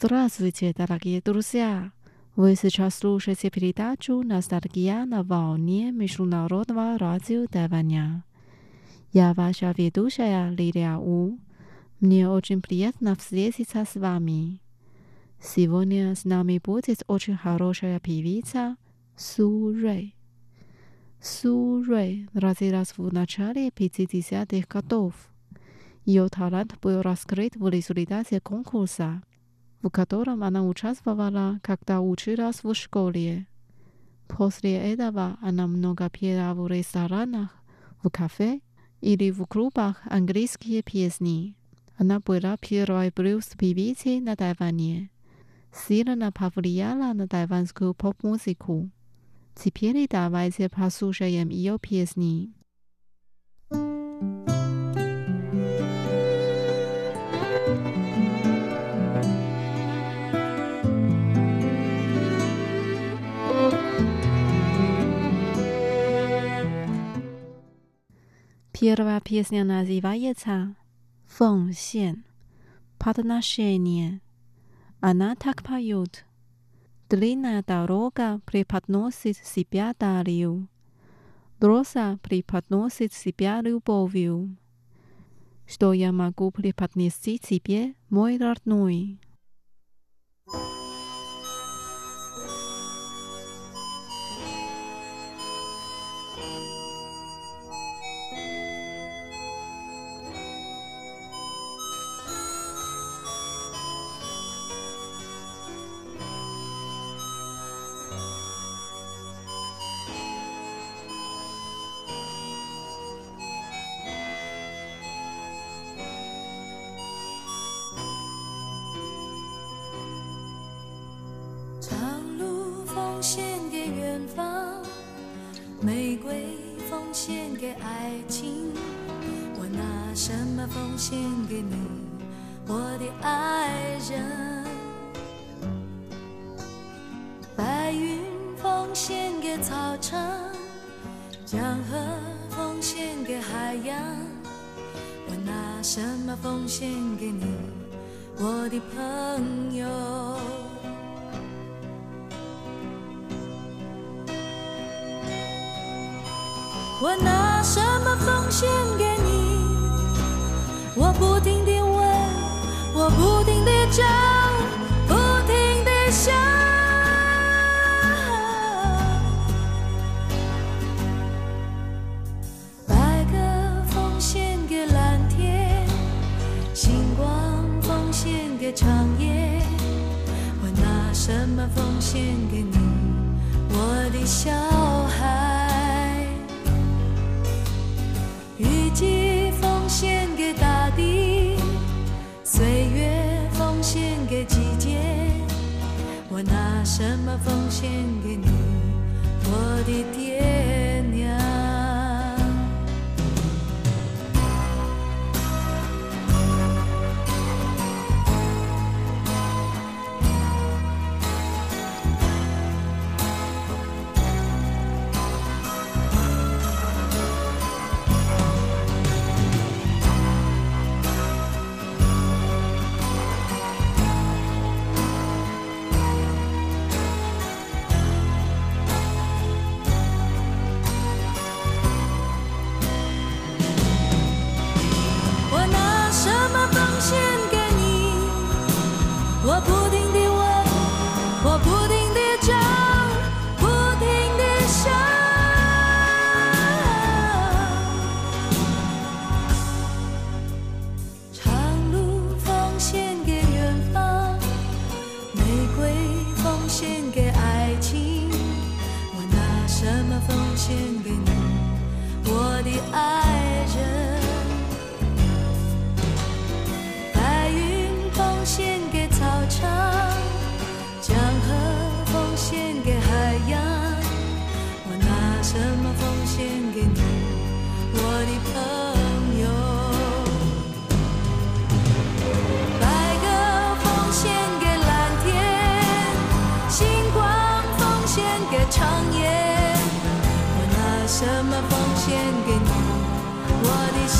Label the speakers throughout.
Speaker 1: Здравствуйте, дорогие друзья! Вы сейчас слушаете передачу «Ностальгия на волне Международного радио Тайваня». Я ваша ведущая Лилия У. Мне очень приятно встретиться с вами. Сегодня с нами будет очень хорошая певица Су Рэй. Су Рэй родилась в начале 50-х годов. Ее талант был раскрыт в результате конкурса – в котором она участвовала, когда училась в школе. После этого она много пела в ресторанах, в кафе или в клубах английские песни. Она была первой блюз-певицей на Тайване. Сильно повлияла на тайванскую поп-музыку. Теперь давайте послушаем ее песни. Первая песня называется «Фэн Сен» «Подношение». Она так поет. Длинная дорога преподносит себя дарью. Роза преподносит себя любовью. Что я могу преподнести тебе, мой родной?
Speaker 2: 玫献给你，我的爱人？白云奉献给草场，江河奉献给海洋，我拿什么奉献给你，我的朋友？我拿什么奉献给你？我不停地问，我不停地找，不停地想。白鸽奉献给蓝天，星光奉献给长夜。我拿什么奉献给你，我的小什么奉献给你，我的爹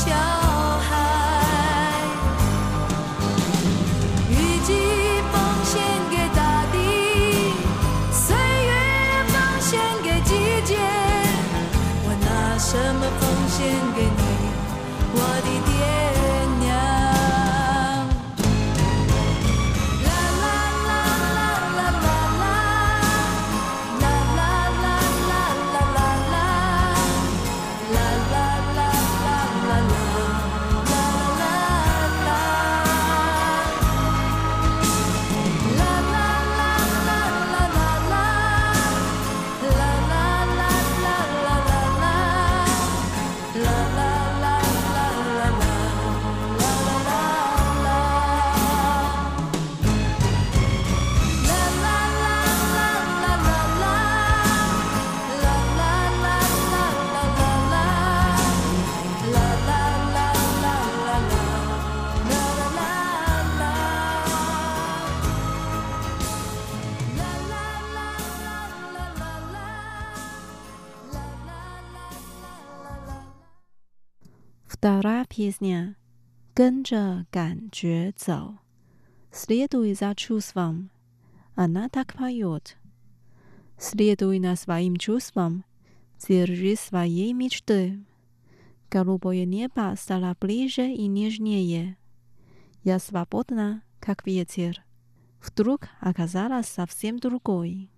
Speaker 2: 小孩。雨季奉献给大地岁月奉献给季节我拿什么奉献给你我的爹？
Speaker 1: песня，跟着感觉走，Следуй за чувством. Она так поет. Следуй на своим чувствам, держи своей мечты. Голубое небо стало ближе и нежнее. Я свободна, как ветер. Вдруг оказалась совсем другой.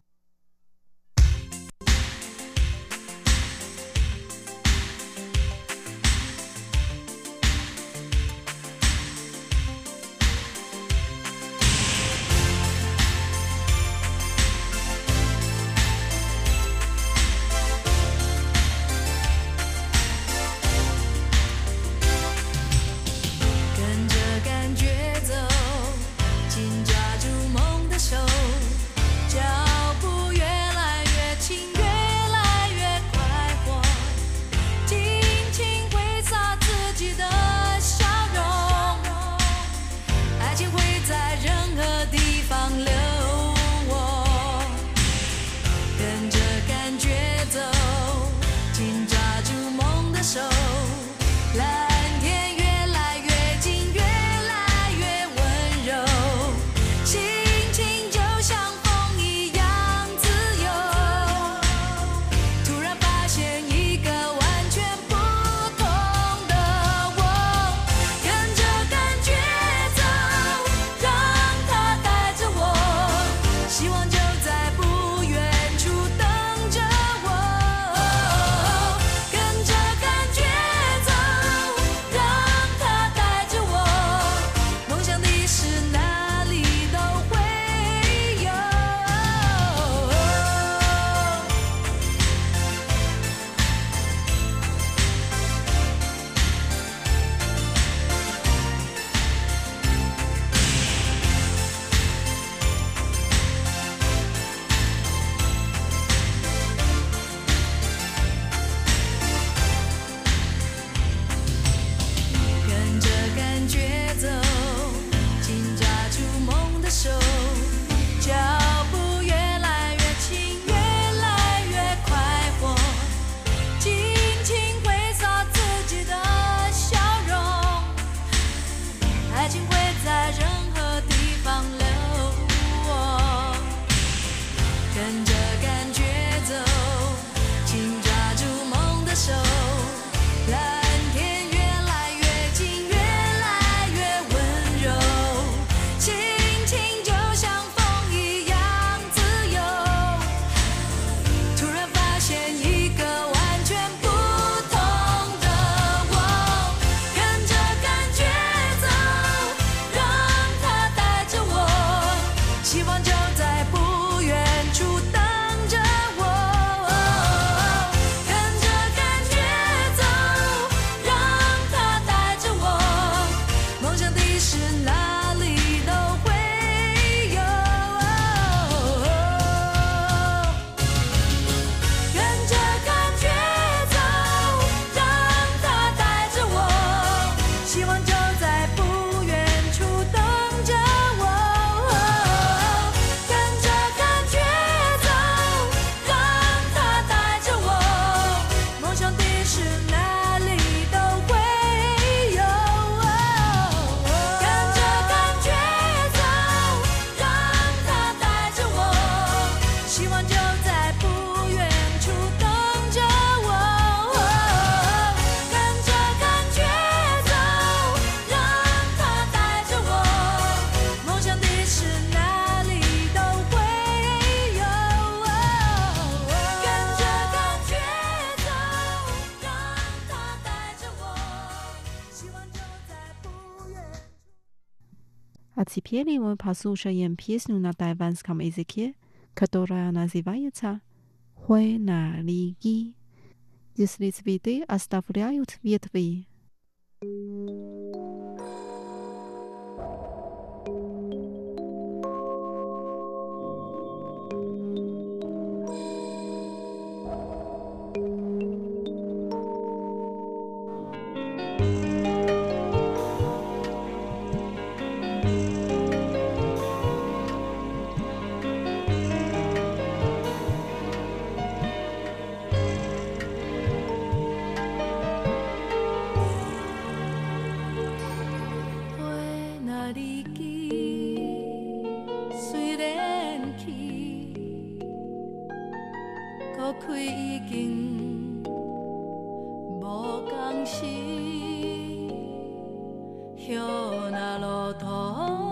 Speaker 2: Мы послушаем песню на тайванском языке, которая называется «Хуэ на лиги». Если цветы оставляют ветви. 花开已经无讲，是向哪路途？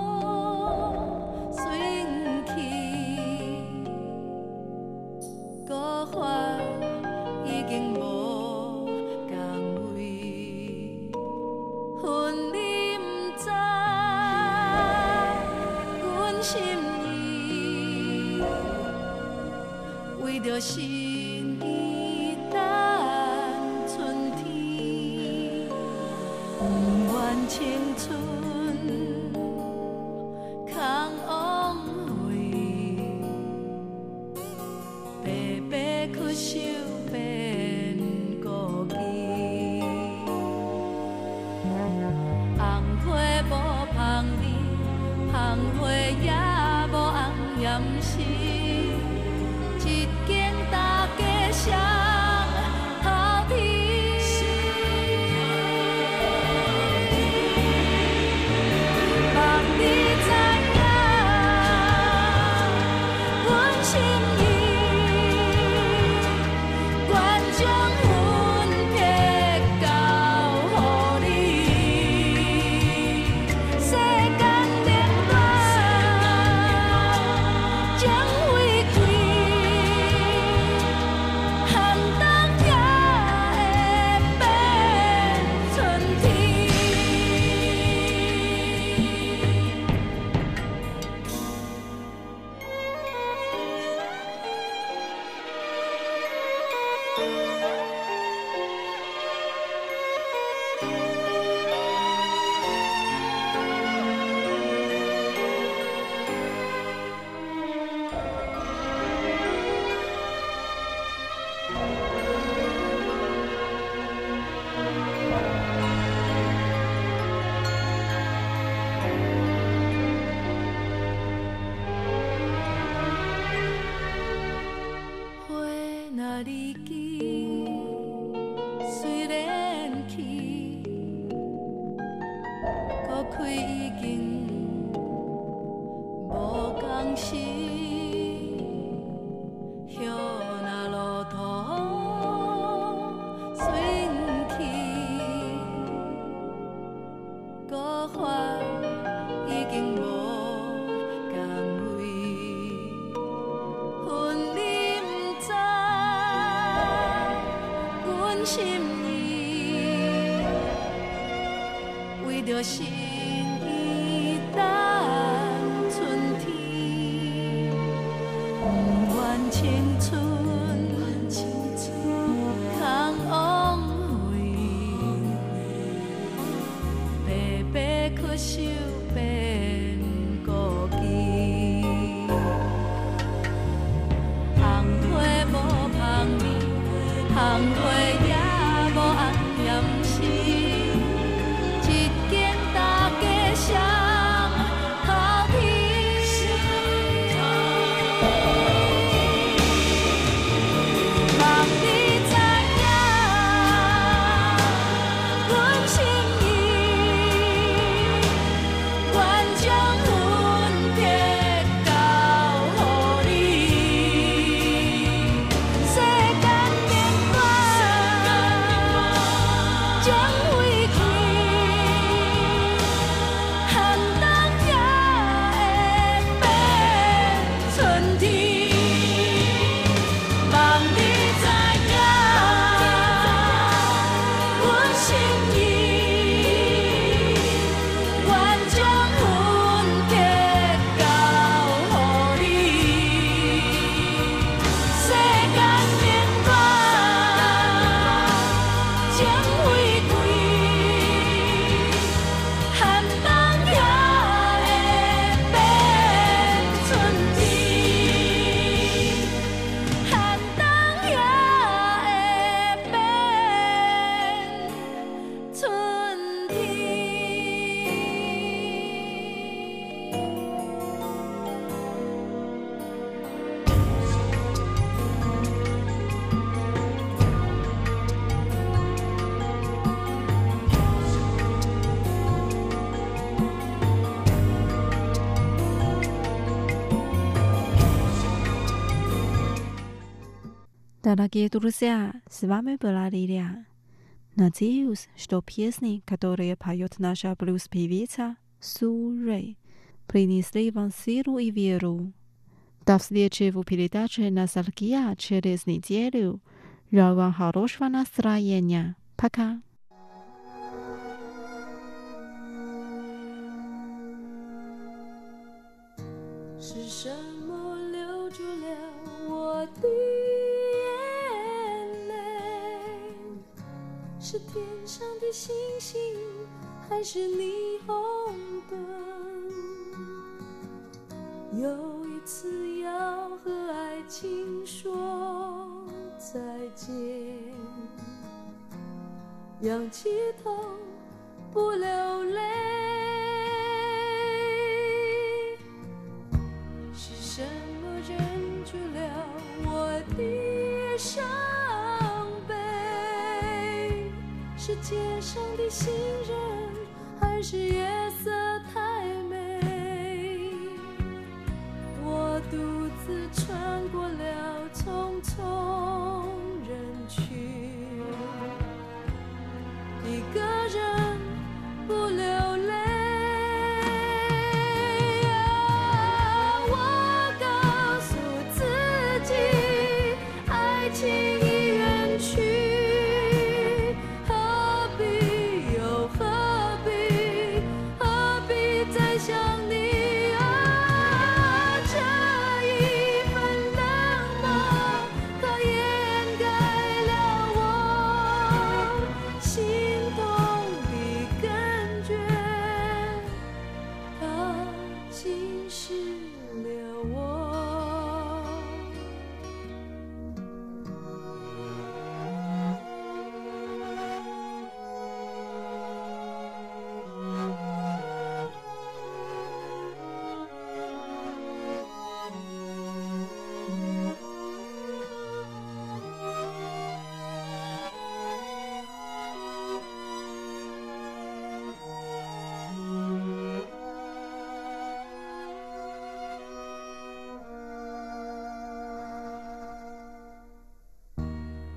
Speaker 2: 心意，为着心。
Speaker 1: Дорогие друзья, с вами была Лилия. Надеюсь, что песни, которые поет наша блюз-певица Су Рэй, принесли вам силу и веру. До встречи в передаче «Ностальгия» через неделю. Желаю вам хорошего настроения. Пока.
Speaker 2: 是 是天上的星星，还是霓虹灯？又一次要和爱情说再见，仰起头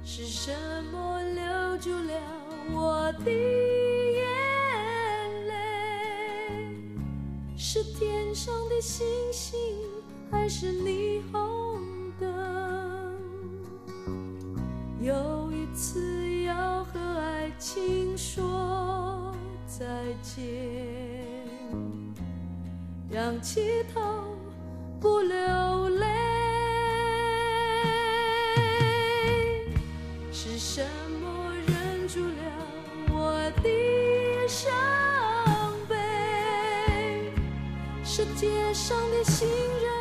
Speaker 2: 是什么留住了我的眼泪？是天上的星星，还是霓虹灯？有一次要和爱情说再见，仰起头上的行人，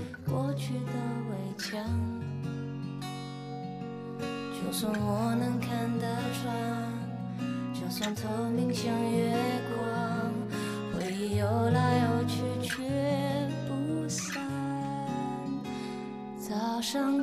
Speaker 3: 就算我能看得穿，就算透明像月光，回忆游来游去却不散。早上